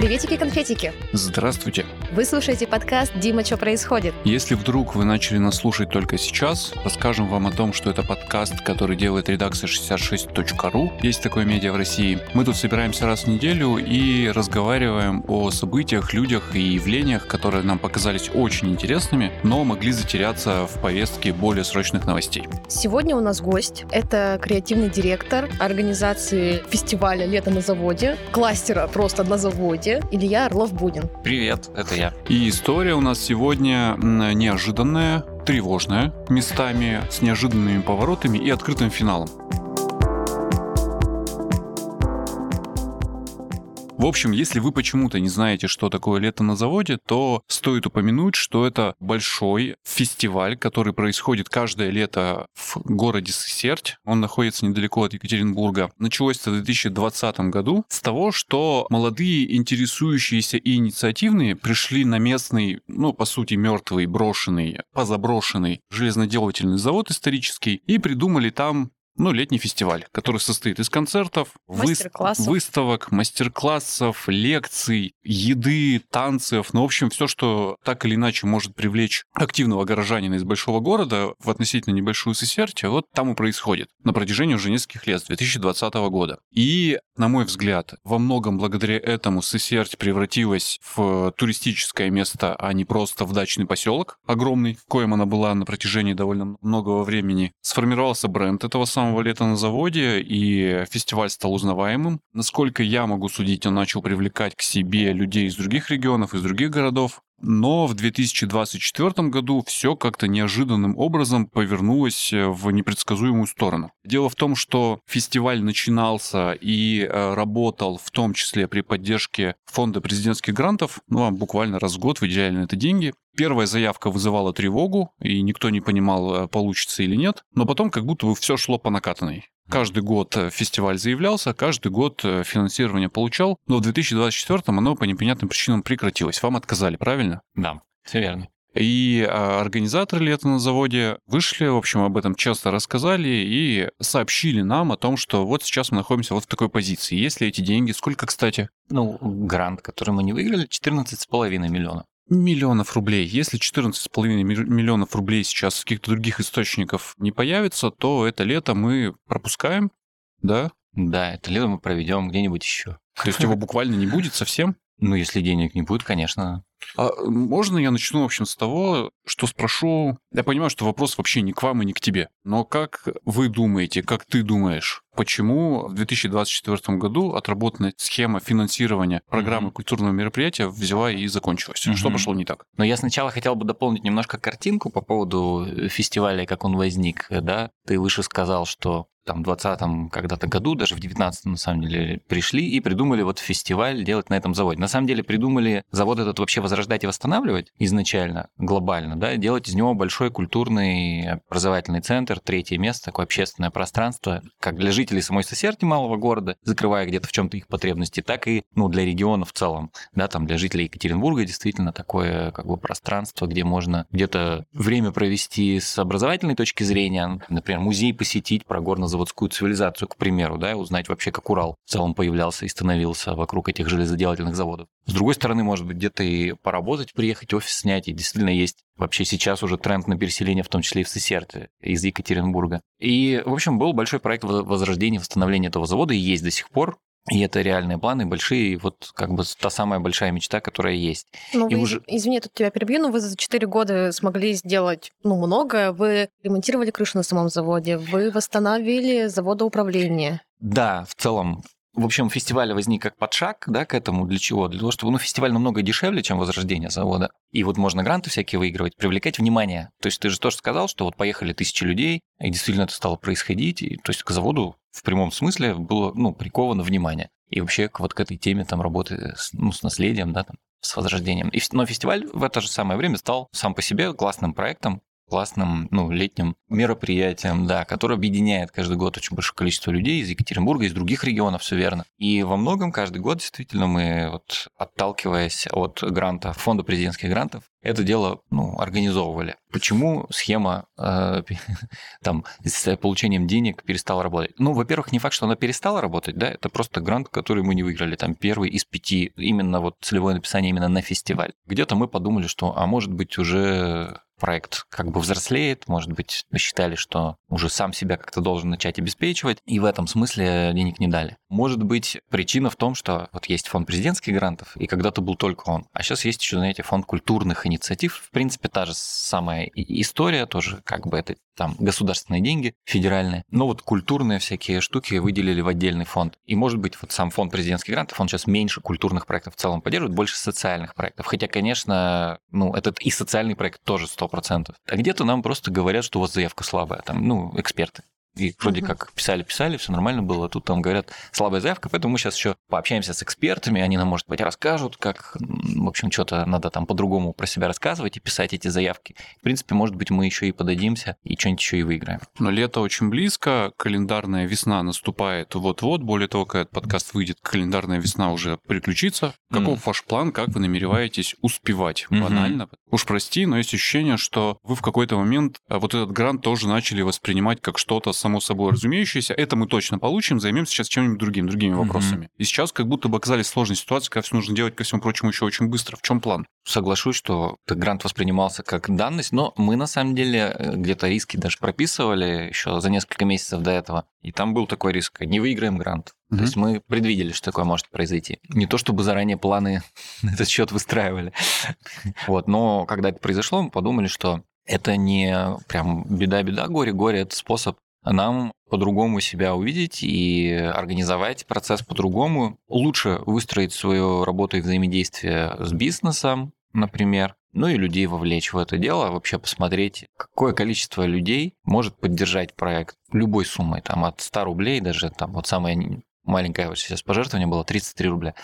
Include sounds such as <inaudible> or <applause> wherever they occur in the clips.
Приветики-конфетики! Здравствуйте! Вы слушаете подкаст «Дима, что происходит?». Если вдруг вы начали нас слушать только сейчас, расскажем вам о том, что это подкаст, который делает редакция 66.ru. Есть такое медиа в России. Мы тут собираемся раз в неделю и разговариваем о событиях, людях и явлениях, которые нам показались очень интересными, но могли затеряться в повестке более срочных новостей. Сегодня у нас гость. Это креативный директор организации фестиваля «Лето на заводе», кластера просто на заводе, Илья Орлов-Будин. Привет, это я. И история у нас сегодня неожиданная, тревожная, местами с неожиданными поворотами и открытым финалом. В общем, если вы почему-то не знаете, что такое лето на заводе, то стоит упомянуть, что это большой фестиваль, который происходит каждое лето в городе Сесерть. Он находится недалеко от Екатеринбурга. Началось это в 2020 году с того, что молодые, интересующиеся и инициативные пришли на местный, ну, по сути, мертвый, брошенный, позаброшенный железноделательный завод исторический и придумали там ну, летний фестиваль, который состоит из концертов, мастер выставок, мастер-классов, лекций, еды, танцев, ну, в общем, все, что так или иначе может привлечь активного горожанина из большого города в относительно небольшую Сесерть, вот там и происходит на протяжении уже нескольких лет, с 2020 года. И, на мой взгляд, во многом благодаря этому Сесерть превратилась в туристическое место, а не просто в дачный поселок огромный, коим она была на протяжении довольно многого времени. Сформировался бренд этого самого самого лета на заводе, и фестиваль стал узнаваемым. Насколько я могу судить, он начал привлекать к себе людей из других регионов, из других городов. Но в 2024 году все как-то неожиданным образом повернулось э, в непредсказуемую сторону. Дело в том, что фестиваль начинался и э, работал в том числе при поддержке фонда президентских грантов, ну, а буквально раз в год выделяли на это деньги. Первая заявка вызывала тревогу, и никто не понимал, э, получится или нет, но потом как будто бы все шло по накатанной. Каждый год э, фестиваль заявлялся, каждый год э, финансирование получал, но в 2024 оно по непонятным причинам прекратилось. Вам отказали, правильно? Да, все верно. И а, организаторы лета на заводе вышли, в общем, об этом часто рассказали и сообщили нам о том, что вот сейчас мы находимся вот в такой позиции. Есть ли эти деньги? Сколько, кстати? Ну, грант, который мы не выиграли, 14,5 миллионов миллионов рублей. Если 14,5 миллионов рублей сейчас с каких-то других источников не появится, то это лето мы пропускаем, да? Да, это лето мы проведем где-нибудь еще. То есть его буквально не будет совсем? Ну, если денег не будет, конечно. А можно я начну, в общем, с того, что спрошу... Я понимаю, что вопрос вообще не к вам и не к тебе. Но как вы думаете, как ты думаешь, почему в 2024 году отработанная схема финансирования программы mm-hmm. культурного мероприятия взяла и закончилась? Mm-hmm. Что пошло не так? Но я сначала хотел бы дополнить немножко картинку по поводу фестиваля, как он возник. Да? Ты выше сказал, что там, в 20-м когда-то году, даже в 19-м, на самом деле, пришли и придумали вот фестиваль делать на этом заводе. На самом деле придумали завод этот вообще возрождать и восстанавливать изначально, глобально, да, делать из него большой культурный образовательный центр, третье место, такое общественное пространство, как для жителей самой Сосерти малого города, закрывая где-то в чем-то их потребности, так и, ну, для региона в целом, да, там для жителей Екатеринбурга действительно такое, как бы, пространство, где можно где-то время провести с образовательной точки зрения, например, музей посетить про горно заводскую цивилизацию, к примеру, да, узнать вообще, как Урал в целом появлялся и становился вокруг этих железоделательных заводов. С другой стороны, может быть, где-то и поработать, приехать, офис снять, и действительно есть вообще сейчас уже тренд на переселение, в том числе и в Сесерте из Екатеринбурга. И, в общем, был большой проект возрождения, восстановления этого завода, и есть до сих пор. И это реальные планы большие, вот как бы та самая большая мечта, которая есть. Ну, и вы, уже... извини, тут тебя перебью, но вы за 4 года смогли сделать ну, много. Вы ремонтировали крышу на самом заводе, вы восстановили заводоуправление. Да, в целом в общем, фестиваль возник как подшаг да, к этому. Для чего? Для того, чтобы ну, фестиваль намного дешевле, чем возрождение завода. И вот можно гранты всякие выигрывать, привлекать внимание. То есть ты же тоже сказал, что вот поехали тысячи людей, и действительно это стало происходить. И, то есть к заводу в прямом смысле было ну, приковано внимание. И вообще к, вот к этой теме там работы с, ну, с наследием, да, там, с возрождением. И, но фестиваль в это же самое время стал сам по себе классным проектом, классным, ну, летним мероприятием, да, которое объединяет каждый год очень большое количество людей из Екатеринбурга, из других регионов, все верно. И во многом каждый год действительно мы, вот, отталкиваясь от гранта, фонда президентских грантов, это дело ну, организовывали. Почему схема э, <laughs> там, с получением денег перестала работать? Ну, во-первых, не факт, что она перестала работать, да, это просто грант, который мы не выиграли, там первый из пяти, именно вот целевое написание именно на фестиваль. Где-то мы подумали, что, а может быть, уже проект как бы взрослеет, может быть, посчитали, что уже сам себя как-то должен начать обеспечивать, и в этом смысле денег не дали. Может быть, причина в том, что вот есть фонд президентских грантов, и когда-то был только он, а сейчас есть еще, знаете, фонд культурных инициатив. В принципе, та же самая история, тоже как бы это там государственные деньги, федеральные, но вот культурные всякие штуки выделили в отдельный фонд. И может быть, вот сам фонд президентских грантов, он сейчас меньше культурных проектов в целом поддерживает, больше социальных проектов. Хотя, конечно, ну, этот и социальный проект тоже 100%. А где-то нам просто говорят, что у вас заявка слабая, там, ну, эксперты. И вроде как писали-писали, все нормально было. Тут там говорят слабая заявка, поэтому мы сейчас еще пообщаемся с экспертами, они нам, может быть, расскажут, как, в общем, что-то надо там по-другому про себя рассказывать и писать эти заявки. В принципе, может быть, мы еще и подадимся и что-нибудь еще и выиграем. Но лето очень близко, календарная весна наступает вот-вот. Более того, когда этот подкаст выйдет, календарная весна уже приключится. Каков mm. ваш план, как вы намереваетесь успевать? Mm-hmm. Банально. Уж прости, но есть ощущение, что вы в какой-то момент а, вот этот грант тоже начали воспринимать как что-то само собой разумеющееся. Это мы точно получим, займемся сейчас чем-нибудь другим, другими вопросами. Mm-hmm. И сейчас как будто бы оказались сложной ситуации, когда все нужно делать, ко всему прочему, еще очень быстро. В чем план? Соглашусь, что грант воспринимался как данность, но мы на самом деле э, где-то риски даже прописывали еще за несколько месяцев до этого. И там был такой риск, не выиграем грант. Mm-hmm. То есть мы предвидели, что такое может произойти. Не то чтобы заранее планы <laughs> на этот счет выстраивали. вот, но когда это произошло, мы подумали, что это не прям беда-беда, горе-горе, это способ нам по-другому себя увидеть и организовать процесс по-другому, лучше выстроить свою работу и взаимодействие с бизнесом, например, ну и людей вовлечь в это дело, вообще посмотреть, какое количество людей может поддержать проект любой суммой, там от 100 рублей даже, там вот самое маленькое вот сейчас пожертвование было 33 рубля.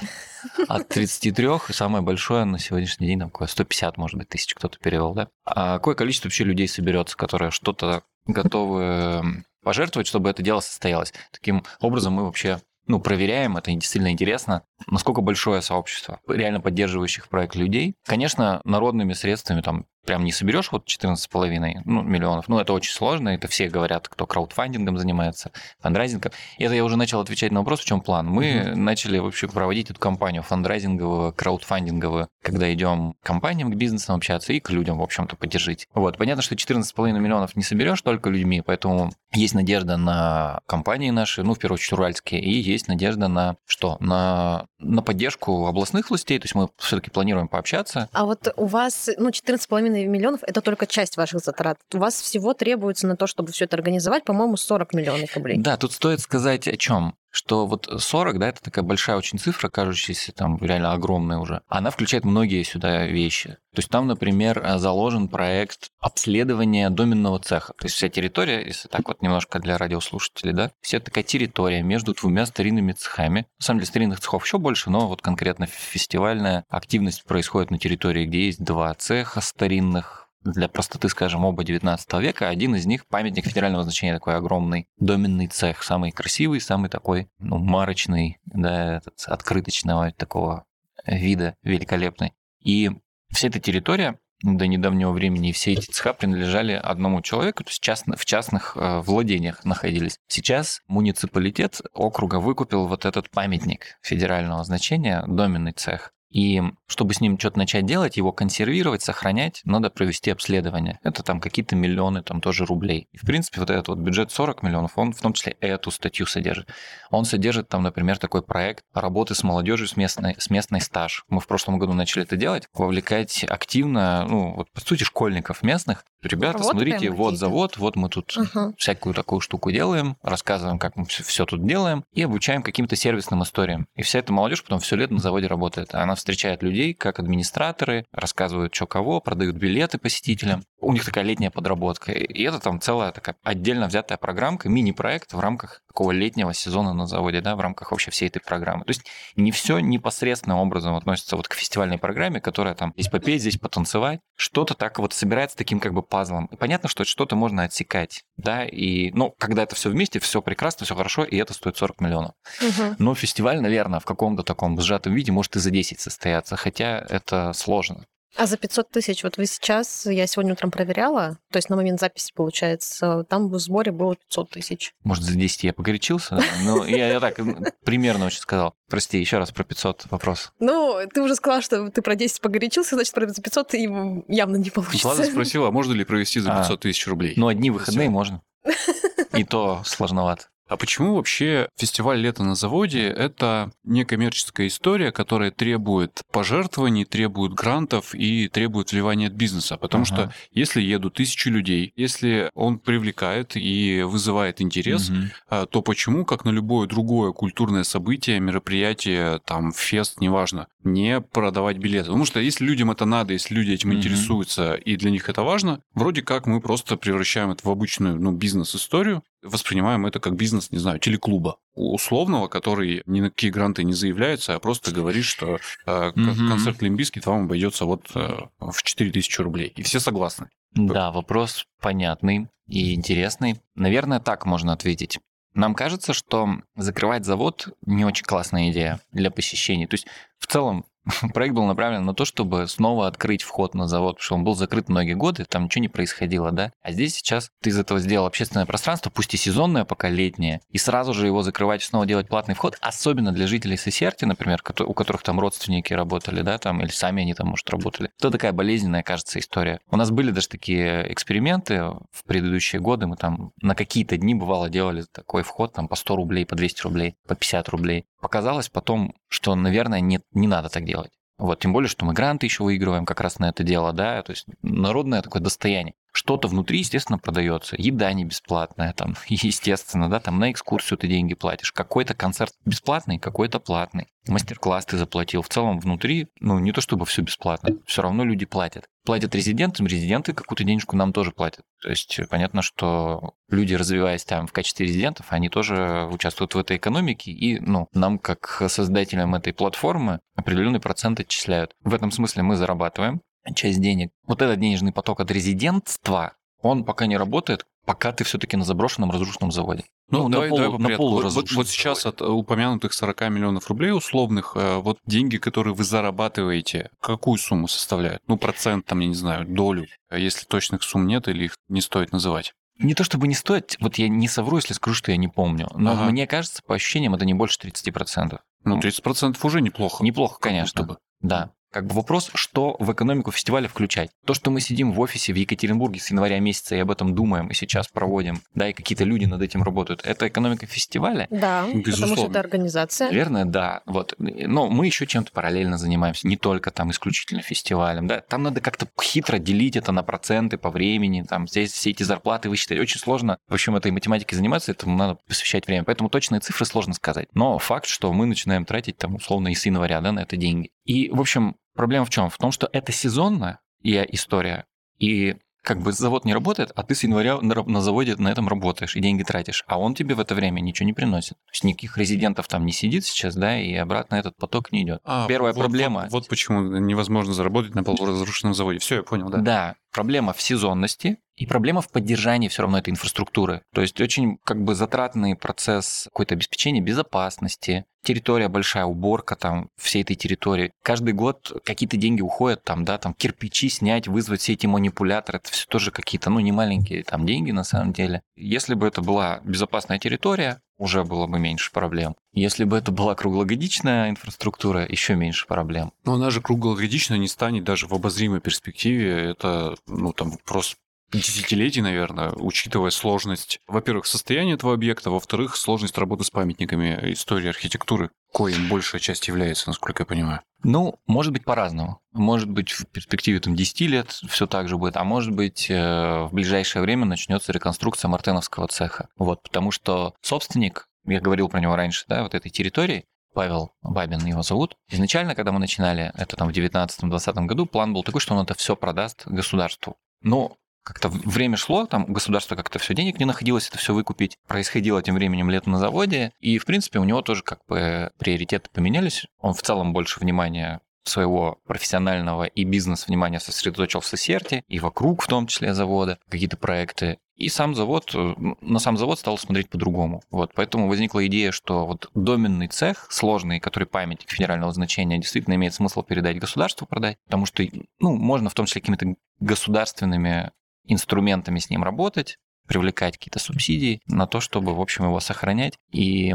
От 33 самое большое на сегодняшний день, там, 150, может быть, тысяч кто-то перевел, да? А какое количество вообще людей соберется, которые что-то готовы пожертвовать, чтобы это дело состоялось. Таким образом мы вообще ну, проверяем, это действительно интересно, насколько большое сообщество реально поддерживающих проект людей. Конечно, народными средствами там прям не соберешь вот 14,5 ну, миллионов. Ну, это очень сложно, это все говорят, кто краудфандингом занимается, фандрайзингом. И это я уже начал отвечать на вопрос, в чем план. Мы mm-hmm. начали вообще проводить эту кампанию фандрайзинговую, краудфандинговую, когда идем к компаниям, к бизнесам общаться и к людям, в общем-то, поддержить. Вот, понятно, что 14,5 миллионов не соберешь только людьми, поэтому есть надежда на компании наши, ну, в первую очередь, уральские, и есть надежда на что? На, на поддержку областных властей, то есть мы все-таки планируем пообщаться. А вот у вас, ну, 14,5 миллионов это только часть ваших затрат. У вас всего требуется на то, чтобы все это организовать, по-моему, 40 миллионов рублей. Да, тут стоит сказать о чем что вот 40, да, это такая большая очень цифра, кажущаяся там реально огромная уже. Она включает многие сюда вещи. То есть там, например, заложен проект обследования доменного цеха. То есть вся территория, если так вот немножко для радиослушателей, да, вся такая территория между двумя старинными цехами. На самом деле старинных цехов еще больше, но вот конкретно фестивальная активность происходит на территории, где есть два цеха старинных, для простоты, скажем, оба 19 века. Один из них памятник федерального значения, такой огромный доменный цех, самый красивый, самый такой, ну, марочный, да, этот, открыточного такого вида великолепный. И вся эта территория до недавнего времени все эти цеха принадлежали одному человеку, то есть частно, в частных э, владениях находились. Сейчас муниципалитет округа выкупил вот этот памятник федерального значения, доменный цех, и чтобы с ним что-то начать делать, его консервировать, сохранять, надо провести обследование. Это там какие-то миллионы, там тоже рублей. И, в принципе, вот этот вот бюджет 40 миллионов, он в том числе эту статью содержит. Он содержит там, например, такой проект работы с молодежью с местной, с местной стаж. Мы в прошлом году начали это делать, вовлекать активно, ну, вот, по сути, школьников местных. Ребята, вот смотрите, вот завод, вот мы тут uh-huh. всякую такую штуку делаем, рассказываем, как мы все, тут делаем, и обучаем каким-то сервисным историям. И вся эта молодежь потом все лето на заводе работает. Она встречает людей как администраторы, рассказывают, что кого, продают билеты посетителям. У них такая летняя подработка. И это там целая такая отдельно взятая программка, мини-проект в рамках такого летнего сезона на заводе, да, в рамках вообще всей этой программы. То есть не все непосредственным образом относится вот к фестивальной программе, которая там здесь попеть, здесь потанцевать. Что-то так вот собирается таким как бы пазлом. И понятно, что что-то можно отсекать, да, и, ну, когда это все вместе, все прекрасно, все хорошо, и это стоит 40 миллионов. Мгм. Но фестиваль, наверное, в каком-то таком сжатом виде может и за 10 состояться, хотя это сложно. А за 500 тысяч, вот вы сейчас, я сегодня утром проверяла, то есть на момент записи, получается, там в сборе было 500 тысяч. Может, за 10 я погорячился? Ну, я, я так примерно очень сказал. Прости, еще раз про 500 вопрос. Ну, ты уже сказала, что ты про 10 погорячился, значит, про за 500 ты явно не получится. Влада спросила, а можно ли провести за А. 500 тысяч рублей? Ну, одни выходные можно. И то сложновато. А почему вообще фестиваль «Лето на заводе» — это некоммерческая история, которая требует пожертвований, требует грантов и требует вливания от бизнеса? Потому Ага. что если едут тысячи людей, если он привлекает и вызывает интерес, а, то почему, как на любое другое культурное событие, мероприятие, там, фест, неважно, не продавать билеты? Потому что если людям это надо, если люди этим Мгм. интересуются, и для них это важно, вроде как мы просто превращаем это в обычную ну, бизнес-историю, воспринимаем это как бизнес, не знаю, телеклуба условного, который ни на какие гранты не заявляется, а просто говорит, что э, Мгм. концерт Limp Bizkit вам обойдется вот э, в 4000 рублей. И все согласны. Да, вопрос понятный и интересный. Наверное, так можно ответить. Нам кажется, что закрывать завод не очень классная идея для посещений. То есть в целом <laughs> проект был направлен на то, чтобы снова открыть вход на завод, потому что он был закрыт многие годы, там ничего не происходило, да? А здесь сейчас ты из этого сделал общественное пространство, пусть и сезонное, пока летнее, и сразу же его закрывать снова делать платный вход, особенно для жителей Сесерти, например, у которых там родственники работали, да, там, или сами они там, может, работали. Это такая болезненная, кажется, история. У нас были даже такие эксперименты в предыдущие годы, мы там на какие-то дни, бывало, делали такой вход, там, по 100 рублей, по 200 рублей, по 50 рублей. Показалось потом, что, наверное, не, не надо так делать. Вот, тем более, что мы гранты еще выигрываем как раз на это дело, да, то есть народное такое достояние. Что-то внутри, естественно, продается. Еда не бесплатная, там, <laughs> естественно, да, там на экскурсию ты деньги платишь. Какой-то концерт бесплатный, какой-то платный. Мастер-класс ты заплатил. В целом внутри, ну, не то чтобы все бесплатно, все равно люди платят. Платят резидентам, резиденты какую-то денежку нам тоже платят. То есть понятно, что люди, развиваясь там в качестве резидентов, они тоже участвуют в этой экономике, и ну, нам, как создателям этой платформы, определенный процент отчисляют. В этом смысле мы зарабатываем часть денег. Вот этот денежный поток от резидентства, он пока не работает, пока ты все-таки на заброшенном разрушенном заводе. Ну, на давай, полу- давай по на порядку. Вот- вот, вот сейчас от упомянутых 40 миллионов рублей условных, э, вот деньги, которые вы зарабатываете, какую сумму составляют? Ну, процент, там, я не знаю, долю, А если точных сумм нет или их не стоит называть. Не то чтобы не стоит, вот я не совру, если скажу, что я не помню, но Ага. мне кажется, по ощущениям, это не больше 30%. Ну, 30% уже неплохо. Неплохо, конечно. бы. Да. Как бы вопрос, что в экономику фестиваля включать. То, что мы сидим в офисе в Екатеринбурге с января месяца и об этом думаем, и сейчас проводим, да, и какие-то люди над этим работают, это экономика фестиваля? Да, потому что Безусловно. это организация. Наверное, да. Вот. Но мы еще чем-то параллельно занимаемся, не только там исключительно фестивалем. Да? Там надо как-то хитро делить это на проценты по времени, там здесь все эти зарплаты высчитать. Очень сложно, в общем, этой математикой заниматься, этому надо посвящать время. Поэтому точные цифры сложно сказать. Но факт, что мы начинаем тратить там условно и с января да, на это деньги. И, в общем, проблема в чем? В том, что это сезонная история, и как бы завод не работает, а ты с января на, заводе на этом работаешь и деньги тратишь, а он тебе в это время ничего не приносит. То есть никаких резидентов там не сидит сейчас, да, и обратно этот поток не идет. А, Первая вот- проблема. Вот, вот почему невозможно заработать на полуразрушенном заводе. Все, я понял, да. Да. проблема в сезонности и проблема в поддержании все равно этой инфраструктуры. То есть очень как бы затратный процесс какой-то обеспечения безопасности, территория большая, уборка там всей этой территории. Каждый год какие-то деньги уходят там, да, там кирпичи снять, вызвать все эти манипуляторы, это все тоже какие-то, ну, не маленькие там деньги на самом деле. Если бы это была безопасная территория, уже было бы меньше проблем. Если бы это была круглогодичная инфраструктура, еще меньше проблем. Но она же круглогодично не станет даже в обозримой перспективе. Это, ну, там, вопрос десятилетий, наверное, учитывая сложность, во-первых, состояния этого объекта, во-вторых, сложность работы с памятниками истории архитектуры, коим большая часть является, насколько я понимаю. Ну, может быть, по-разному. Может быть, в перспективе там, 10 лет все так же будет, а может быть, э, в ближайшее время начнется реконструкция Мартеновского цеха. Вот, потому что собственник, я говорил про него раньше, да, вот этой территории, Павел Бабин его зовут. Изначально, когда мы начинали, это там в 19-20 году, план был такой, что он это все продаст государству. Но как-то время шло, там у государства как-то все денег не находилось это все выкупить. Происходило тем временем лето на заводе, и, в принципе, у него тоже как бы приоритеты поменялись. Он в целом больше внимания своего профессионального и бизнес-внимания сосредоточил в Сосерте и вокруг, в том числе завода, какие-то проекты. И сам завод, э, на сам завод стал смотреть по-другому. Вот, поэтому возникла идея, что вот доменный цех, сложный, который памятник федерального значения, действительно имеет смысл передать государству, продать, потому что, ну, можно в том числе какими-то государственными инструментами с ним работать, привлекать какие-то субсидии на то, чтобы, в общем, его сохранять и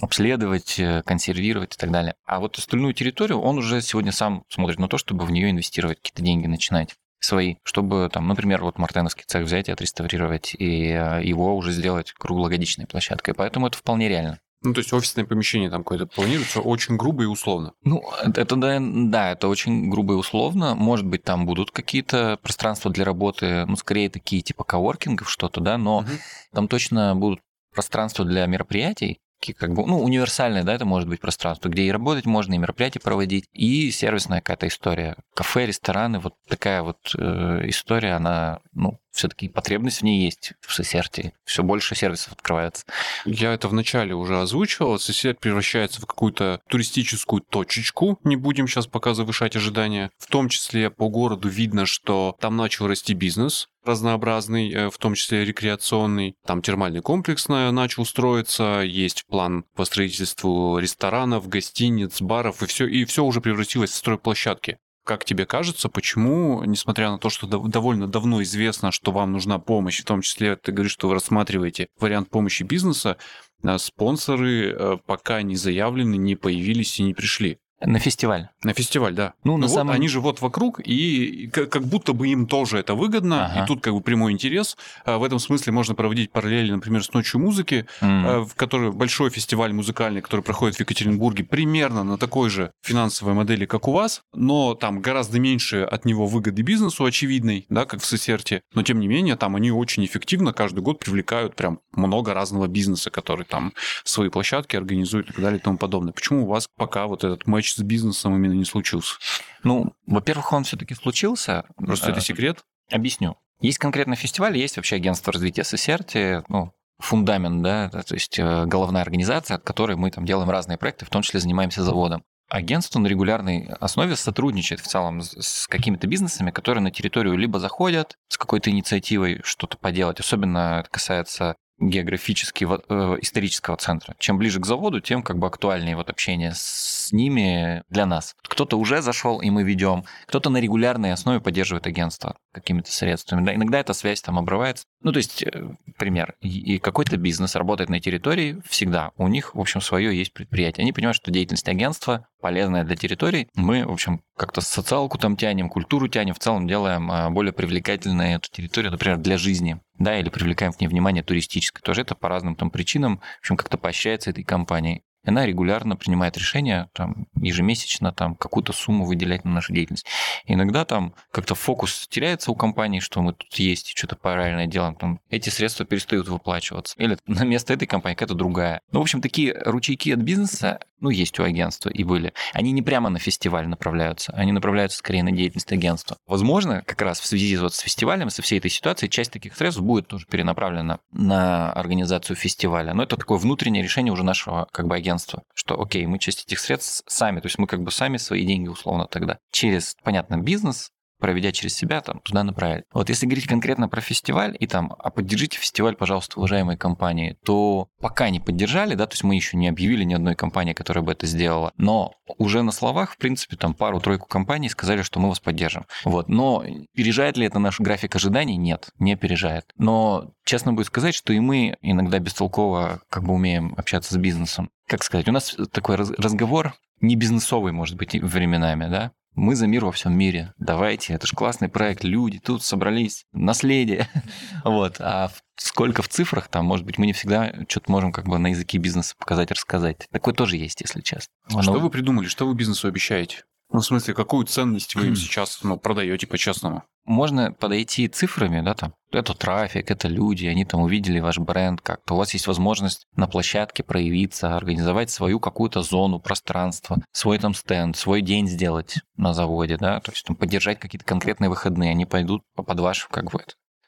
обследовать, э, консервировать и так далее. А вот остальную территорию он уже сегодня сам смотрит на то, чтобы в нее инвестировать какие-то деньги, начинать свои, чтобы там, например, вот Мартеновский цех взять и отреставрировать, и э, его уже сделать круглогодичной площадкой. Поэтому это вполне реально. Ну, то есть офисное помещение там какое-то планируется очень грубо и условно. Ну, это да, да, это очень грубо и условно. Может быть, там будут какие-то пространства для работы, ну, скорее такие типа коворкингов, что-то, да, но угу. там точно будут пространства для мероприятий, как бы, ну, универсальное, да, это может быть пространство, где и работать можно, и мероприятия проводить, и сервисная какая-то история. Кафе, рестораны, вот такая вот э, история, она, ну, все-таки потребность в ней есть в Сесерте. Все больше сервисов открывается. Я это вначале уже озвучивал. Сесерт превращается в какую-то туристическую точечку. Не будем сейчас пока завышать ожидания. В том числе по городу видно, что там начал расти бизнес разнообразный, э, в том числе рекреационный. Там термальный комплекс начал строиться, есть план по строительству ресторанов, гостиниц, баров, и все, и все уже превратилось в стройплощадки. Как тебе кажется, почему, несмотря на то, что довольно давно известно, что вам нужна помощь, в том числе ты говоришь, что вы рассматриваете вариант помощи бизнеса, а спонсоры э, пока не заявлены, не появились и не пришли? На фестиваль. На фестиваль, да. Ну, на ну, самом... вот, они же вот вокруг, и как будто бы им тоже это выгодно, ага. и тут как бы прямой интерес. А в этом смысле можно проводить параллели, например, с Ночью музыки, mm. в которой большой фестиваль музыкальный, который проходит в Екатеринбурге, примерно на такой же финансовой модели, как у вас, но там гораздо меньше от него выгоды бизнесу очевидной, да, как в Сесерте. Но тем не менее, там они очень эффективно каждый год привлекают прям много разного бизнеса, который там свои площадки организует и так далее и тому подобное. Почему у вас пока вот этот матч с бизнесом именно не случился? Ну, во-первых, он все-таки случился. Просто это э, секрет? Объясню. Есть конкретно фестиваль, есть вообще агентство развития ССРТ, ну, фундамент, да, то есть э, головная организация, от которой мы там делаем разные проекты, в том числе занимаемся заводом. Агентство на регулярной основе сотрудничает в целом с какими-то бизнесами, которые на территорию либо заходят с какой-то инициативой что-то поделать. Особенно это касается географически э, исторического центра. Чем ближе к заводу, тем как бы актуальнее вот общение с ними для нас. Кто-то уже зашел, и мы ведем, кто-то на регулярной основе поддерживает агентство какими-то средствами. Да, иногда эта связь там обрывается. Ну, то есть, э, пример. И какой-то бизнес работает на территории всегда. У них, в общем, свое есть предприятие. Они понимают, что деятельность агентства полезная для территории. Мы, в общем, как-то социалку там тянем, культуру тянем, в целом делаем а, более привлекательной эту территорию, например, для жизни да, или привлекаем к ней внимание туристическое. Тоже это по разным там причинам, в общем, как-то поощряется этой компанией она регулярно принимает решение там, ежемесячно там, какую-то сумму выделять на нашу деятельность. И иногда там как-то фокус теряется у компании, что мы тут есть, что-то правильное делаем, там, эти средства перестают выплачиваться. Или <laughs> на место этой компании какая-то другая. Ну, в общем, такие ручейки от бизнеса, ну, есть у агентства и были. Они не прямо на фестиваль направляются, они направляются скорее на деятельность агентства. Возможно, как раз в связи вот с фестивалем, со всей этой ситуацией, часть таких средств будет тоже перенаправлена на организацию фестиваля. Но это такое внутреннее решение уже нашего как бы агентства агентства, что окей, мы часть этих средств сами, то есть мы как бы сами свои деньги условно тогда через, понятно, бизнес, проведя через себя, там, туда направили. Вот если говорить конкретно про фестиваль и там, а поддержите фестиваль, пожалуйста, уважаемые компании, то пока не поддержали, да, то есть мы еще не объявили ни одной компании, которая бы это сделала, но уже на словах, в принципе, там пару-тройку компаний сказали, что мы вас поддержим. Вот, но пережает ли это наш график ожиданий? Нет, не пережает. Но честно будет сказать, что и мы иногда бестолково как бы умеем общаться с бизнесом. Как сказать, у нас такой разговор не бизнесовый, может быть, временами, да, мы за мир во всем мире. Давайте, это же классный проект, люди тут собрались, наследие. <laughs> вот. А сколько в цифрах там, может быть, мы не всегда что-то можем как бы на языке бизнеса показать, рассказать. Такое тоже есть, если честно. А что вы придумали, что вы бизнесу обещаете? Ну, в смысле, какую ценность вы им <clears throat> сейчас ну, продаете по-честному? Можно подойти цифрами, да, там, это трафик, это люди, они там увидели ваш бренд как-то. У вас есть возможность на площадке проявиться, организовать свою какую-то зону, пространство, свой там стенд, свой день сделать на заводе, да, то есть там поддержать какие-то конкретные выходные, они пойдут под ваш, как бы,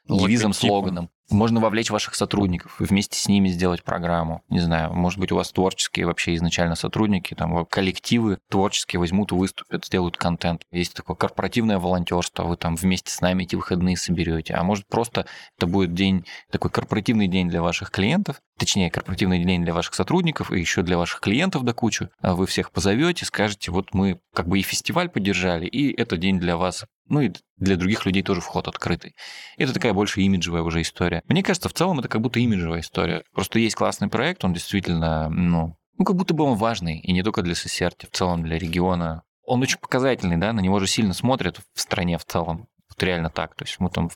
девизом, Логотипом. слоганом. Можно вовлечь ваших сотрудников и вместе с ними сделать программу. Не знаю, может быть, у вас творческие вообще изначально сотрудники, там коллективы творческие возьмут, выступят, сделают контент. Есть такое корпоративное волонтерство, вы там вместе с нами эти выходные соберете. А может просто это будет день, такой корпоративный день для ваших клиентов, точнее, корпоративный день для ваших сотрудников и еще для ваших клиентов до кучу. А Вы всех позовете, скажете, вот мы как бы и фестиваль поддержали, и это день для вас. Ну и для других людей тоже вход открытый. Это такая больше имиджевая уже история. Мне кажется, в целом это как будто имиджевая история. Просто есть классный проект, он действительно, ну, ну как будто бы он важный, и не только для Сесерти, в целом для региона. Он очень показательный, да, на него же сильно смотрят в стране в целом. Вот реально так. То есть мы там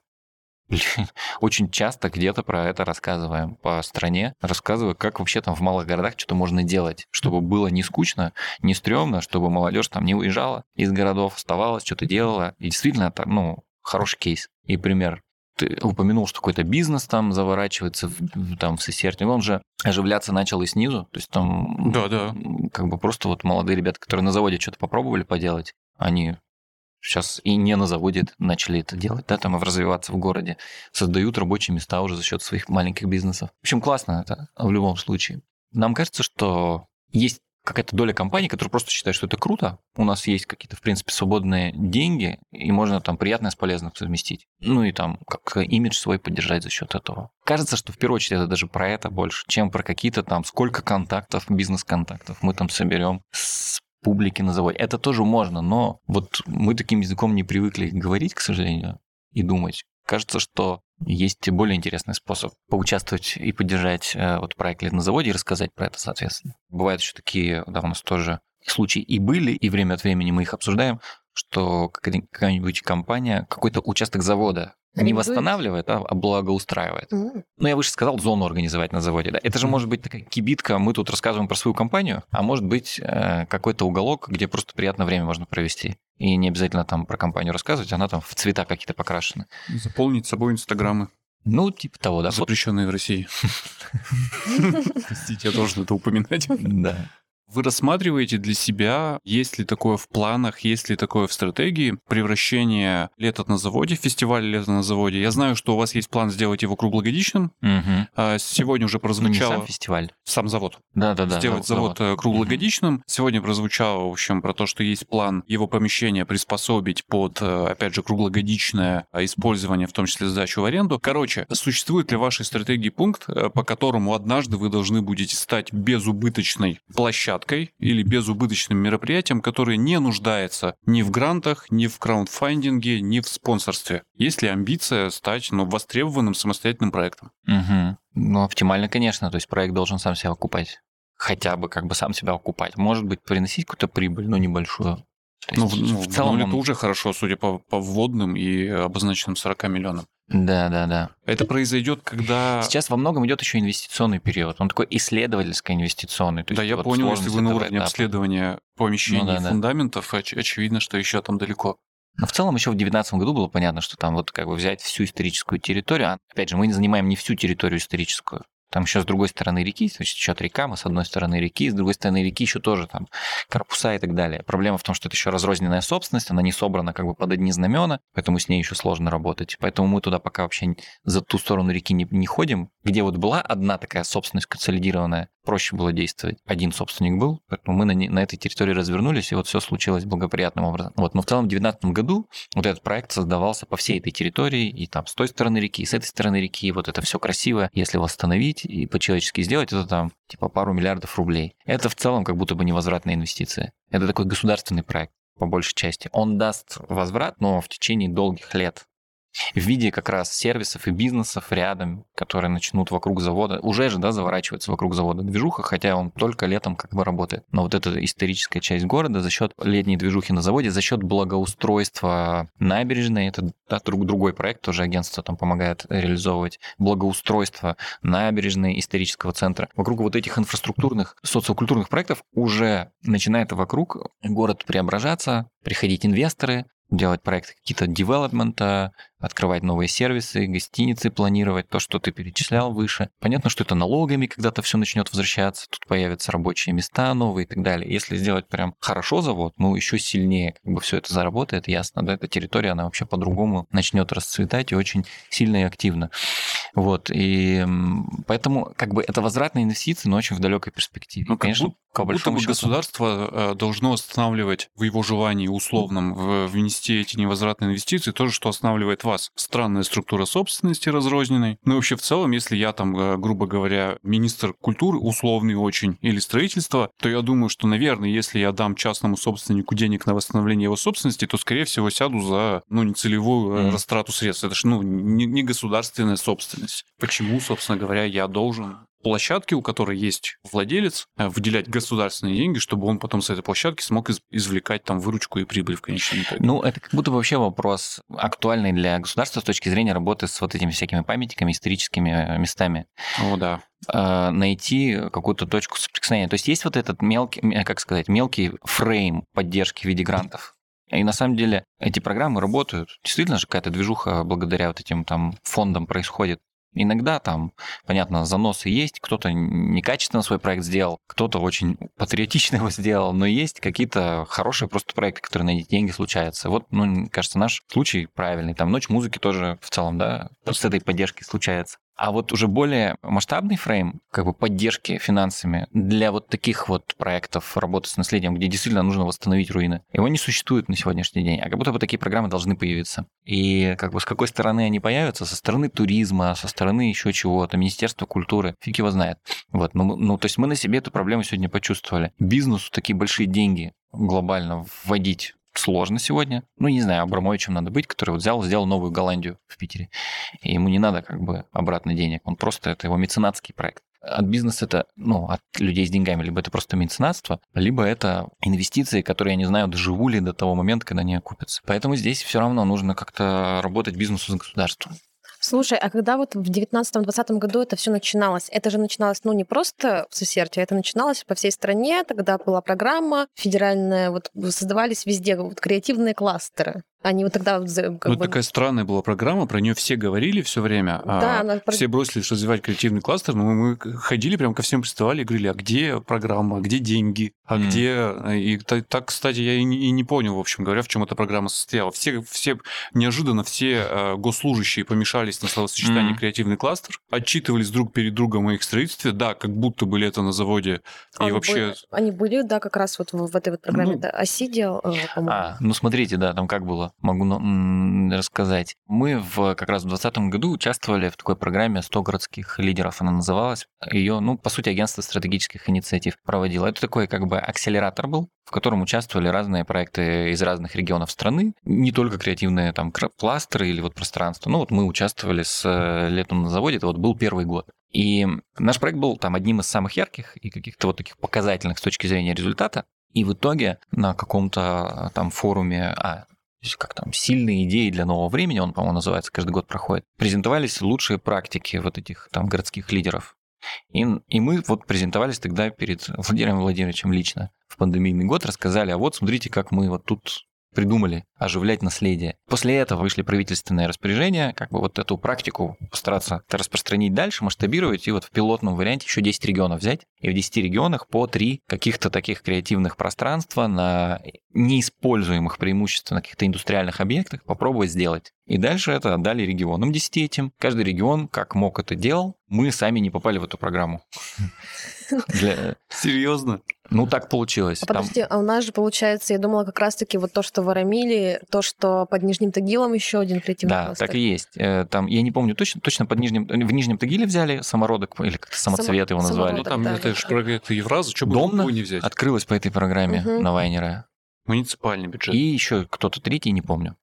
<laughs> очень часто где-то про это рассказываем по стране, рассказываю, как вообще там в малых городах что-то можно делать, чтобы было не скучно, не стрёмно, чтобы молодежь там не уезжала из городов, оставалась, что-то делала. И действительно, это, ну, хороший кейс и пример. Ты упомянул, что какой-то бизнес там заворачивается в, там в Сесерте. Он же оживляться начал и снизу. То есть там Да, да. как бы просто вот молодые ребята, которые на заводе что-то попробовали поделать, они сейчас и не на заводе начали это делать, да, там и развиваться в городе, создают рабочие места уже за счет своих маленьких бизнесов. В общем, классно это в любом случае. Нам кажется, что есть какая-то доля компаний, которые просто считают, что это круто. У нас есть какие-то, в принципе, свободные деньги, и можно там приятное с полезным совместить. Ну и там как имидж свой поддержать за счет этого. Кажется, что в первую очередь это даже про это больше, чем про какие-то там, сколько контактов, бизнес-контактов мы там соберем с публики на заводе. Это тоже можно, но вот мы таким языком не привыкли говорить, к сожалению, и думать. Кажется, что есть более интересный способ поучаствовать и поддержать э, вот проект «Лет на заводе» и рассказать про это, соответственно. Бывают еще такие, да, у нас тоже случаи и были, и время от времени мы их обсуждаем, что какая- какая-нибудь компания какой-то участок завода не восстанавливает, а а благоустраивает. М. Ну, я выше сказал, зону организовать на заводе. Да? Это же может быть такая кибитка, мы тут рассказываем про свою компанию, а может быть э, какой-то уголок, где просто приятное время можно провести. И не обязательно там про компанию рассказывать, она там в цвета какие-то покрашена. Заполнить собой инстаграмы, Ну, типа того, да. Вот- запрещенные в России. <laughs> Простите, я должен это упоминать. Да. Вы рассматриваете для себя, есть ли такое в планах, есть ли такое в стратегии превращение лета на заводе, фестиваля лета на заводе? Я знаю, что у вас есть план сделать его круглогодичным. А Сегодня уже Ну, не прозвучало сам фестиваль. сам завод. Да-да-да. сделать завод, э, круглогодичным. Сегодня прозвучало, в общем, про то, что есть план его помещения приспособить под, э, опять же, круглогодичное э, использование, в том числе сдачу в аренду. Короче, существует ли в вашей стратегии пункт, по которому однажды вы должны будете стать безубыточной площадкой или безубыточным мероприятием, которое не нуждается ни в грантах, ни в краундфандинге, ни в спонсорстве? Есть ли амбиция стать ну, востребованным самостоятельным проектом? Мгм. Ну, оптимально, конечно. То есть проект должен сам себя окупать. Хотя бы как бы сам себя окупать. Может быть, приносить какую-то прибыль, но небольшую. То Ну, есть в, ну, в целом ну, он- это уже хорошо, судя по, по вводным и обозначенным 40 миллионам. Да, да, да. Это произойдет, когда... Сейчас во многом идет еще инвестиционный период. Он такой исследовательско-инвестиционный. Да, я вот понял, если вы на уровне этапа. обследования помещений Ну да, и да. фундаментов, оч- очевидно, что еще там далеко. Но в целом еще в 2019 году было понятно, что там вот как бы взять всю историческую территорию. А, опять же, мы не занимаем не всю территорию историческую. Там еще с другой стороны реки, есть еще река, мы с одной стороны реки, с другой стороны реки еще тоже там корпуса и так далее. Проблема в том, что это еще разрозненная собственность, она не собрана как бы под одни знамена, поэтому с ней еще сложно работать. Поэтому мы туда пока вообще за ту сторону реки не, не ходим, где вот была одна такая собственность консолидированная, проще было действовать. Один собственник был, поэтому мы на, не- на этой территории развернулись, и вот все случилось благоприятным образом. Вот, но в целом в 2019 году вот этот проект создавался по всей этой территории, и там с той стороны реки, и с этой стороны реки, и вот это все красиво, если восстановить и по-человечески сделать, это там типа пару миллиардов рублей. Это в целом как будто бы невозвратная инвестиция. Это такой государственный проект по большей части. Он даст возврат, но в течение долгих лет в виде как раз сервисов и бизнесов рядом, которые начнут вокруг завода, уже же, да, заворачивается вокруг завода движуха, хотя он только летом как бы работает. Но вот эта историческая часть города за счет летней движухи на заводе, за счет благоустройства набережной, это да, друг, другой проект, тоже агентство там помогает реализовывать, благоустройство набережной исторического центра. Вокруг вот этих инфраструктурных, социокультурных проектов уже начинает вокруг город преображаться, приходить инвесторы, делать проекты какие-то девелопмента, открывать новые сервисы, гостиницы планировать, то, что ты перечислял выше. Понятно, что это налогами когда-то все начнет возвращаться, тут появятся рабочие места новые и так далее. Если сделать прям хорошо завод, ну, еще сильнее как бы все это заработает, ясно, да, эта территория, она вообще по-другому начнет расцветать и очень сильно и активно. Вот, и поэтому как бы это возвратные инвестиции, но очень в далекой перспективе. Ну, конечно, как будто бы государство э, должно останавливать в его желании условном внести эти невозвратные инвестиции то же, что останавливает вас. Странная структура собственности разрозненной. Ну и вообще в целом, если я там, э, грубо говоря, министр культуры, условный очень, или строительства, то я думаю, что, наверное, если я дам частному собственнику денег на восстановление его собственности, то, скорее всего, сяду за, ну, нецелевую mm. растрату средств. Это же, ну, не, не государственная собственность. Почему, собственно говоря, я должен площадки, у которой есть владелец, э, выделять государственные деньги, чтобы он потом с этой площадки смог извлекать там выручку и прибыль в конечном итоге. Ну, это как будто вообще вопрос актуальный для государства с точки зрения работы с вот этими всякими памятниками, историческими э, местами. О, да э, найти какую-то точку соприкосновения. То есть есть вот этот мелкий, как сказать, мелкий фрейм поддержки в виде грантов. И на самом деле эти программы работают. Действительно же какая-то движуха благодаря вот этим там фондам происходит. Иногда там, понятно, заносы есть, кто-то некачественно свой проект сделал, кто-то очень патриотично его сделал, но есть какие-то хорошие просто проекты, которые на эти деньги случаются. Вот, ну, кажется, наш случай правильный. Там «Ночь музыки» тоже в целом, да, с этой поддержки случается. А вот уже более масштабный фрейм как бы поддержки финансами для вот таких вот проектов работы с наследием, где действительно нужно восстановить руины, его не существует на сегодняшний день. А как будто бы такие программы должны появиться. И как бы с какой стороны они появятся? Со стороны туризма, со стороны еще чего-то, Министерства культуры, фиг его знает. Вот, ну, ну, то есть мы на себе эту проблему сегодня почувствовали. Бизнесу такие большие деньги глобально вводить сложно сегодня. Ну, не знаю, Абрамовичем надо быть, который вот взял, сделал новую Голландию в Питере. И ему не надо как бы обратно денег. Он просто, это его меценатский проект. От бизнеса это, ну, от людей с деньгами, либо это просто меценатство, либо это инвестиции, которые, я не знаю, доживу ли до того момента, когда они окупятся. Поэтому здесь все равно нужно как-то работать бизнесу с государством. Слушай, а когда вот в 19-20 году это все начиналось, это же начиналось, ну, не просто в Сусерте, это начиналось по всей стране, тогда была программа федеральная, вот создавались везде вот креативные кластеры. Они вот тогда... Как ну, бы... такая странная была программа, про нее все говорили все время. Да, а она... Все бросились развивать креативный кластер, но мы ходили прям ко всем приставали и говорили, а где программа, а где деньги, а mm. где... И так, кстати, я и не, и не понял, в общем говоря, в чем эта программа состояла. Все, все неожиданно все э, госслужащие помешались на словосочетании mm. креативный кластер, отчитывались друг перед другом о их строительстве, да, как будто были это на заводе. А и вообще... Были, они были, да, как раз вот в, в этой вот программе, ну, да, Осидиал, э, по-моему. А, ну смотрите, да, там как было могу ну, рассказать. Мы в, как раз в 2020 году участвовали в такой программе «100 городских лидеров», она называлась. Ее, ну, по сути, агентство стратегических инициатив проводило. Это такой как бы акселератор был, в котором участвовали разные проекты из разных регионов страны, не только креативные там кластеры или вот пространство. Ну вот мы участвовали с э, летом на заводе, это вот был первый год. И наш проект был там одним из самых ярких и каких-то вот таких показательных с точки зрения результата. И в итоге на каком-то там форуме, а, как там, сильные идеи для нового времени, он, по-моему, называется, каждый год проходит, презентовались лучшие практики вот этих там городских лидеров. И, и мы вот презентовались тогда перед Владимиром Владимировичем лично в пандемийный год, рассказали, а вот смотрите, как мы вот тут придумали оживлять наследие. После этого вышли правительственные распоряжения, как бы вот эту практику постараться распространить дальше, масштабировать, и вот в пилотном варианте еще 10 регионов взять, и в 10 регионах по 3 каких-то таких креативных пространства на неиспользуемых преимущественно каких-то индустриальных объектах попробовать сделать. И дальше это отдали регионам 10 этим. Каждый регион как мог это делал. Мы сами не попали в эту программу. Для... Серьезно? Ну, так получилось. А Там... подожди, а у нас же, получается, я думала, как раз-таки вот то, что в То, что под Нижним Тагилом еще один креативный Да, кластер. так и есть. Э, там, я не помню точно, точно под Нижним... В Нижнем Тагиле взяли самородок, или как-то самоцвет Само... его назвали. Ну, там да, это да. же проект Евраза, что бы не взять? открылась по этой программе угу. на Вайнера. Муниципальный бюджет. И еще кто-то третий, не помню.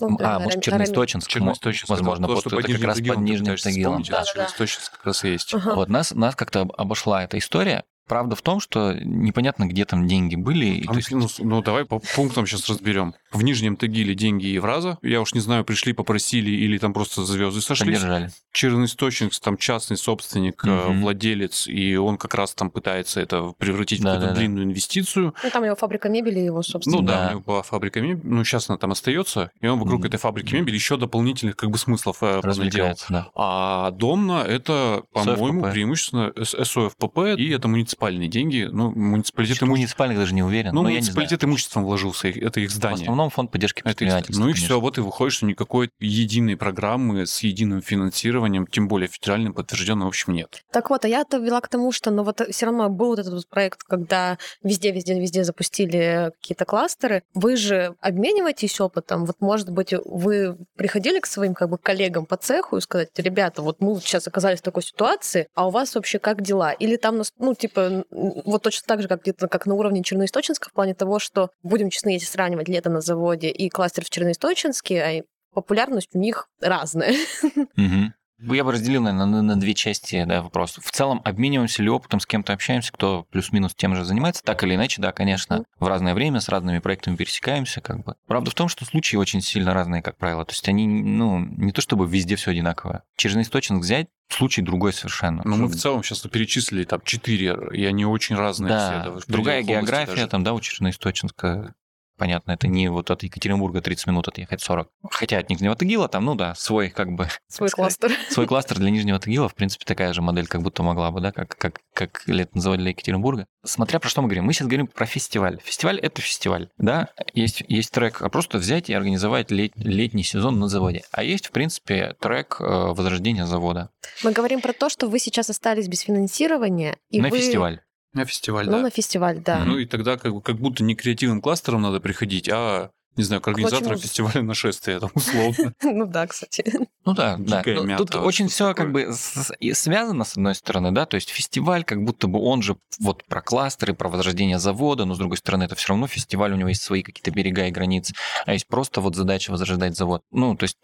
Ну, а, может, Чернисточинск, Чернисточинск возможно, потому что это как раз под Нижним Тагилом. Да, Чернисточинск как раз есть. Вот нас, нас как-то обошла эта история, Правда в том, что непонятно, где там деньги были. А, есть... ну, ну, давай по пунктам сейчас разберем. в Нижнем Тагиле деньги Евраза. Я уж не знаю, пришли, попросили или там просто звезды сошлись. Поддержали. Черноисточник, там частный собственник, Мгм. владелец, и он как раз там пытается это превратить в Да, какую-то да, да. длинную инвестицию. Ну, там его фабрика мебели, его, собственно. Ну да, Да. у него была фабрика мебели, ну сейчас она там остается, и он вокруг Мгм. этой фабрики мебели еще дополнительных как бы смыслов э, понаделал. Развлекается, да. А Домна это, по-моему, преимущественно С- СОФПП, и это муниципальные деньги. Ну, муниципалитет, Почему имущ- муниципальных даже не уверен. ну, муниципалитет имуществом вложился, это их В здание. основном фонд поддержки предпринимательства. Ну и конечно. все, вот и выходит, что никакой единой программы с единым финансированием, тем более федеральным, подтвержденным, в общем, нет. Так вот, а я это вела к тому, что ну вот все равно был вот этот вот проект, когда везде, везде, везде запустили какие-то кластеры. Вы же обмениваетесь опытом. Вот, может быть, вы приходили к своим как бы коллегам по цеху и сказать, ребята, вот мы сейчас оказались в такой ситуации, а у вас вообще как дела? Или там, ну, типа, вот точно так же, как где-то как на уровне Черноисточинска, в плане того, что, будем честны, если сравнивать лето на заводе и кластер в Черноисточинске, а популярность у них разная. <laughs> Мгм. Я бы разделил, наверное, на, на две части да, вопрос. В целом, обмениваемся ли опытом, с кем-то общаемся, кто плюс-минус тем же занимается, так или иначе, да, конечно, в разное время с разными проектами пересекаемся, как бы. Правда в том, что случаи очень сильно разные, как правило. То есть они, ну, не то чтобы везде все одинаковое. Через источник взять, случай другой совершенно. Но мы в целом сейчас перечислили там четыре, и они очень разные да, все. да, другая география, даже. там, да, у Черноисточенска, понятно, это не вот от Екатеринбурга 30 минут отъехать 40. Хотя от Нижнего Тагила там, ну да, свой как бы <laughs> Свой сказать, кластер. Свой <laughs> кластер для Нижнего Тагила, в принципе, такая же модель, как будто могла бы, да, как, как, как лет называли для Екатеринбурга. Смотря про что мы говорим. Мы сейчас говорим про фестиваль. Фестиваль — это фестиваль, да. Есть, есть трек, а просто взять и организовать лет- летний сезон на заводе. А есть, в принципе, трек э, возрождения завода Мы говорим про то, что вы сейчас остались без финансирования. И на вы... фестиваль. На фестиваль, Ну, да. на фестиваль, да. Ну и тогда как, бы- как будто не креативным кластером надо приходить, а не знаю, к организаторам Почему? фестиваля нашествия, там, условно. <laughs> Ну да, кстати. Ну да, да. Ну, Тут очень все как бы связано, с одной стороны, да, то есть фестиваль, как будто бы он же вот про кластеры, про возрождение завода, но с другой стороны, это все равно фестиваль, у него есть свои какие-то берега и границы, а есть просто вот задача возрождать завод. Ну, то есть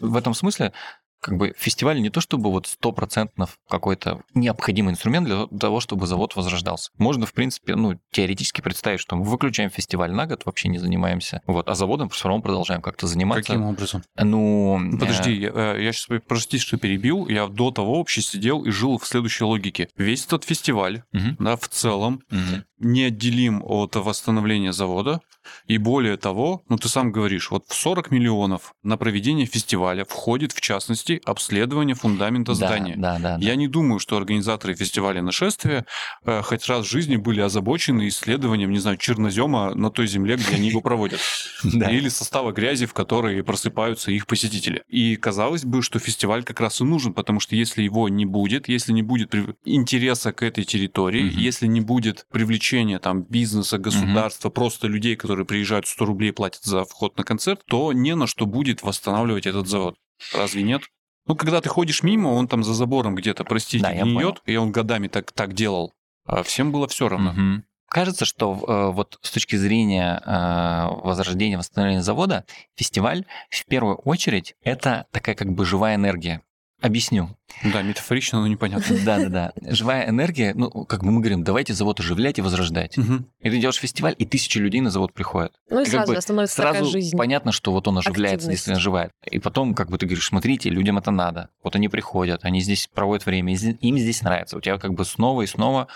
в этом смысле как бы фестиваль не то чтобы вот стопроцентно какой-то необходимый инструмент для того, чтобы завод возрождался. Можно, в принципе, ну, теоретически представить, что мы выключаем фестиваль на год, вообще не занимаемся, вот, а заводом все равно продолжаем как-то заниматься. Каким образом? Ну, э, Подожди, я, э, я сейчас, прости, что перебил, я до того вообще сидел и жил в следующей логике. Весь этот фестиваль, мгм, да, в целом, мгм. Неотделим от восстановления завода. И более того, ну ты сам говоришь, вот в 40 миллионов на проведение фестиваля входит, в частности, обследование фундамента Да, здания. Да, да, да. Я не думаю, что организаторы фестиваля нашествия э, хоть раз в жизни были озабочены исследованием, не знаю, чернозема на той земле, где они его проводят. <laughs> Или состава грязи, в которой просыпаются их посетители. И казалось бы, что фестиваль как раз и нужен, потому что если его не будет, если не будет интереса к этой территории, если не будет привлечения там бизнеса, государства, просто людей, которые приезжают 100 рублей платят за вход на концерт, то не на что будет восстанавливать этот завод. Разве нет? Ну, когда ты ходишь мимо, он там за забором где-то, простите, Да, гниет, и он годами так, так делал. А всем было все равно. Мгм. Кажется, что э, вот с точки зрения э, возрождения, восстановления завода, фестиваль в первую очередь это такая как бы живая энергия. Объясню. Да, метафорично, но непонятно. <laughs> Да-да-да. Живая энергия, ну, как бы мы говорим, давайте завод оживлять и возрождать. Мгм. И ты делаешь фестиваль, и тысячи людей на завод приходят. Ну и Как сразу бы становится такая Сразу жизнь. понятно, что вот он оживляется, Активность. действительно оживает. И потом, как бы ты говоришь, смотрите, людям это надо. Вот они приходят, они здесь проводят время, и им здесь нравится. У тебя как бы снова и снова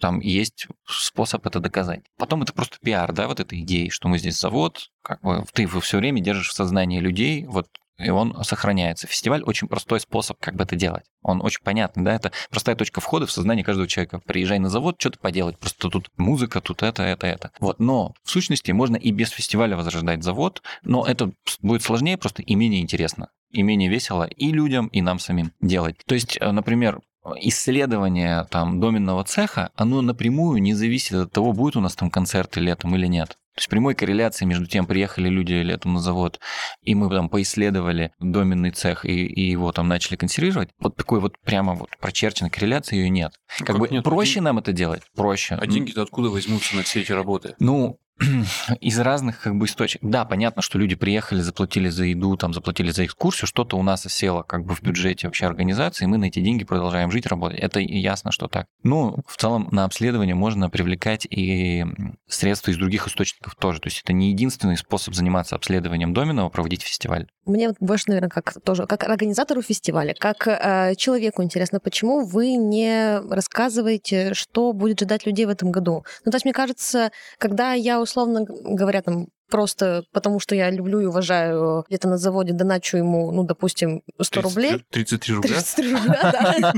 там есть способ это доказать. Потом это просто пиар, да, вот этой идеи, что мы здесь завод, как бы ты все время держишь в сознании людей, вот и он сохраняется. Фестиваль очень простой способ как бы это делать. Он очень понятный, да, это простая точка входа в сознание каждого человека. Приезжай на завод, что-то поделать, просто тут музыка, тут это, это, это. Вот, но в сущности можно и без фестиваля возрождать завод, но это будет сложнее просто и менее интересно, и менее весело и людям, и нам самим делать. То есть, э, например, исследование там доменного цеха, оно напрямую не зависит от того, будет у нас там концерты летом или нет. То есть прямой корреляции между тем, приехали люди летом на завод, и мы там поисследовали доменный цех и, и его там начали консервировать, вот такой вот прямо вот прочерченной корреляции ее нет. Как, Как бы нет? проще Ден- нам это делать, проще. А деньги-то откуда возьмутся на все эти работы? Ну, <clears throat> из разных как бы источников. Да, понятно, что люди приехали, заплатили за еду, там, заплатили за экскурсию, что-то у нас осело как бы в бюджете вообще организации, и мы на эти деньги продолжаем жить, работать. Это ясно, что так. Ну, в целом на обследование можно привлекать и средства из других источников тоже. То есть это не единственный способ заниматься обследованием доменного, проводить фестиваль. Мне больше, наверное, как тоже, как организатору фестиваля, как э, человеку интересно, почему вы не рассказываете, что будет ждать людей в этом году? Ну, то есть, мне кажется, когда я, условно говоря, там, просто потому что я люблю и уважаю где-то на заводе, доначу ему, ну, допустим, 100 рублей. 33 рубля? 33 рубля, да.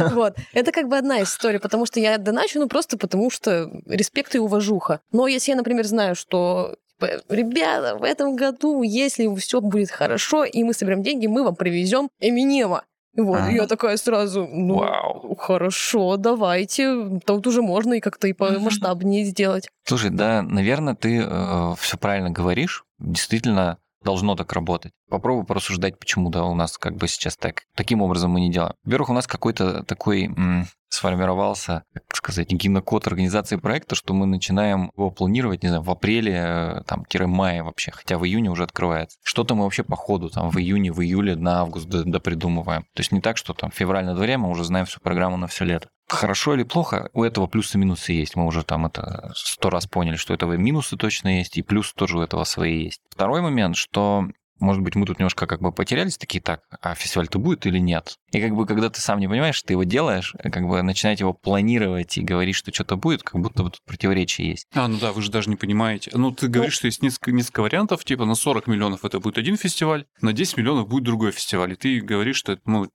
<laughs> Вот. Это как бы одна история, потому что я доначу, ну, просто потому что респект и уважуха. Но если я, например, знаю, что типа, ребята, в этом году, если все будет хорошо, и мы соберем деньги, мы вам привезем Эминема. Вот, ага. я такая сразу, ну, Вау. хорошо, давайте. Тут уже можно и как-то и помасштабнее сделать. Слушай, да, наверное, ты э, все правильно говоришь. Действительно, должно так работать. Попробуй порассуждать, почему да, у нас как бы сейчас так. Таким образом мы не делаем. Во-первых, у нас какой-то такой м- сформировался, как сказать, генокод организации проекта, что мы начинаем его планировать, не знаю, в апреле, э, там, мая вообще, хотя в июне уже открывается. Что-то мы вообще по ходу, там, в июне, в июле, на август допридумываем. То есть не так, что там февраль на дворе, мы уже знаем всю программу на все лето. Хорошо или плохо, у этого плюсы минусы есть. Мы уже там это сто раз поняли, что у этого минусы точно есть, и плюс тоже у этого свои есть. Второй момент, что может быть, мы тут немножко как бы потерялись, такие, так, а фестиваль-то будет или нет? И как бы, когда ты сам не понимаешь, ты его делаешь, как бы начинать его планировать и говорить, что что-то будет, как будто бы тут противоречие есть. А, ну да, вы же даже не понимаете. Ну, ты говоришь, ну, что есть несколько, несколько вариантов, типа на 40 миллионов это будет один фестиваль, на 10 миллионов будет другой фестиваль. И ты говоришь, что ну,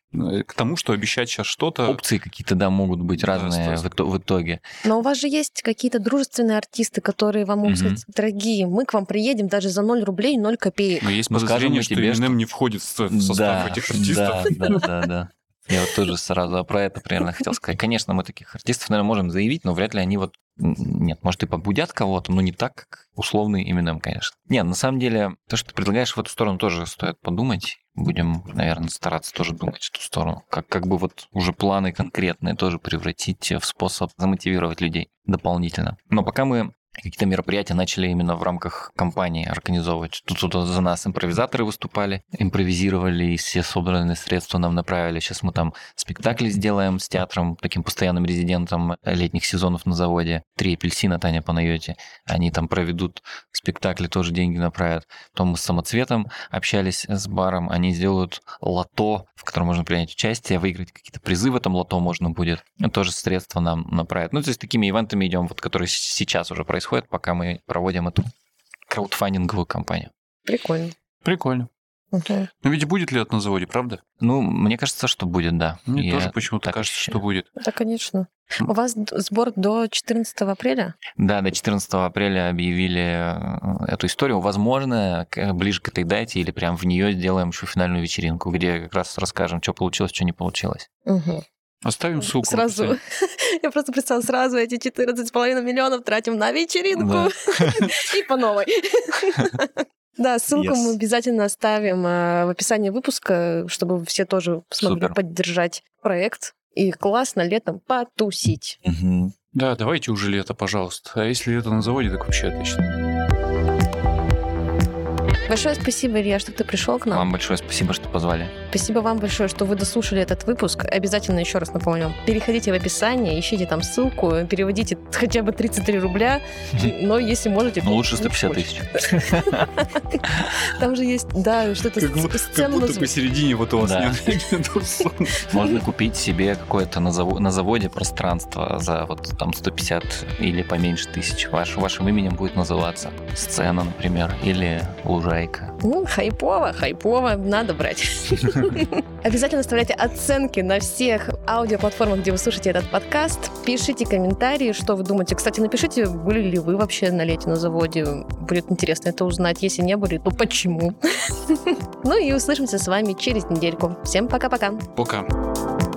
к тому, что обещать сейчас что-то... Опции какие-то, да, могут быть разные да, в, итоге. Но у вас же есть какие-то дружественные артисты, которые вам могут сказать, дорогие, мы к вам приедем даже за 0 рублей 0 копеек. Но есть подозрение, что тебе, Eminem что... не входит в состав да, этих артистов. Да, да, да, да. Я вот тоже сразу про это примерно хотел сказать. Конечно, мы таких артистов, наверное, можем заявить, но вряд ли они вот... Нет, может, и побудят кого-то, но не так, как условный Eminem, конечно. Нет, на самом деле, то, что ты предлагаешь в эту сторону, тоже стоит подумать. Будем, наверное, стараться тоже думать в ту сторону. Как, как бы вот уже планы конкретные тоже превратить в способ замотивировать людей дополнительно. Но пока мы какие-то мероприятия начали именно в рамках компании организовывать. Тут, тут за нас импровизаторы выступали, импровизировали, и все собранные средства нам направили. Сейчас мы там спектакли сделаем с театром, таким постоянным резидентом летних сезонов на заводе. Три апельсина Таня Панайоти. Они там проведут спектакли, тоже деньги направят. Потом мы с самоцветом общались с баром. Они сделают лото, в котором можно принять участие, выиграть какие-то призы в этом лото можно будет. Тоже средства нам направят. Ну, то есть такими ивентами идем, вот, которые сейчас уже происходят происходит, пока мы проводим эту краудфандинговую кампанию. Прикольно. Прикольно. Okay. Ну ведь будет ли это на заводе, правда? Ну, мне кажется, что будет, да. Мне Я тоже почему-то кажется, ощущаю. что будет. Да, конечно. У вас сбор до 14 апреля? Да, до 14 апреля объявили э, эту историю. Возможно, ближе к этой дате или прям в нее сделаем еще финальную вечеринку, где как раз расскажем, что получилось, что не получилось. Угу. Оставим ссылку. Сразу. <laughs> Я просто представила, сразу эти 14,5 миллионов тратим на вечеринку <laughs> и по новой. <laughs> Да, ссылку мы обязательно оставим э, в описании выпуска, чтобы все тоже смогли поддержать проект. И классно летом потусить. Да, давайте уже лето, пожалуйста. А если лето на заводе, так вообще отлично. Большое спасибо, Илья, что ты пришел к нам. Вам большое спасибо, что позвали. Спасибо вам большое, что вы дослушали этот выпуск. Обязательно еще раз напомню. Переходите в описание, ищите там ссылку, переводите <laughs> хотя бы 33 рубля, <laughs> но если можете... Ну, лучше 150 тысяч. <laughs> Там же есть, да, что-то сцену... Как будто посередине вот у вас нет Можно купить себе какое-то на заводе пространство за вот там 150 или поменьше тысяч. Вашим именем будет называться сцена, например, или лужа лайка. Ну, хайпово, хайпово, надо брать. <laughs> Обязательно оставляйте оценки на всех аудиоплатформах, где вы слушаете этот подкаст. Пишите комментарии, что вы думаете. Кстати, напишите, были ли вы вообще на лете на заводе. Будет интересно это узнать. Если не были, то почему? <laughs> Ну и услышимся с вами через недельку. Всем пока-пока. Пока. -пока. пока.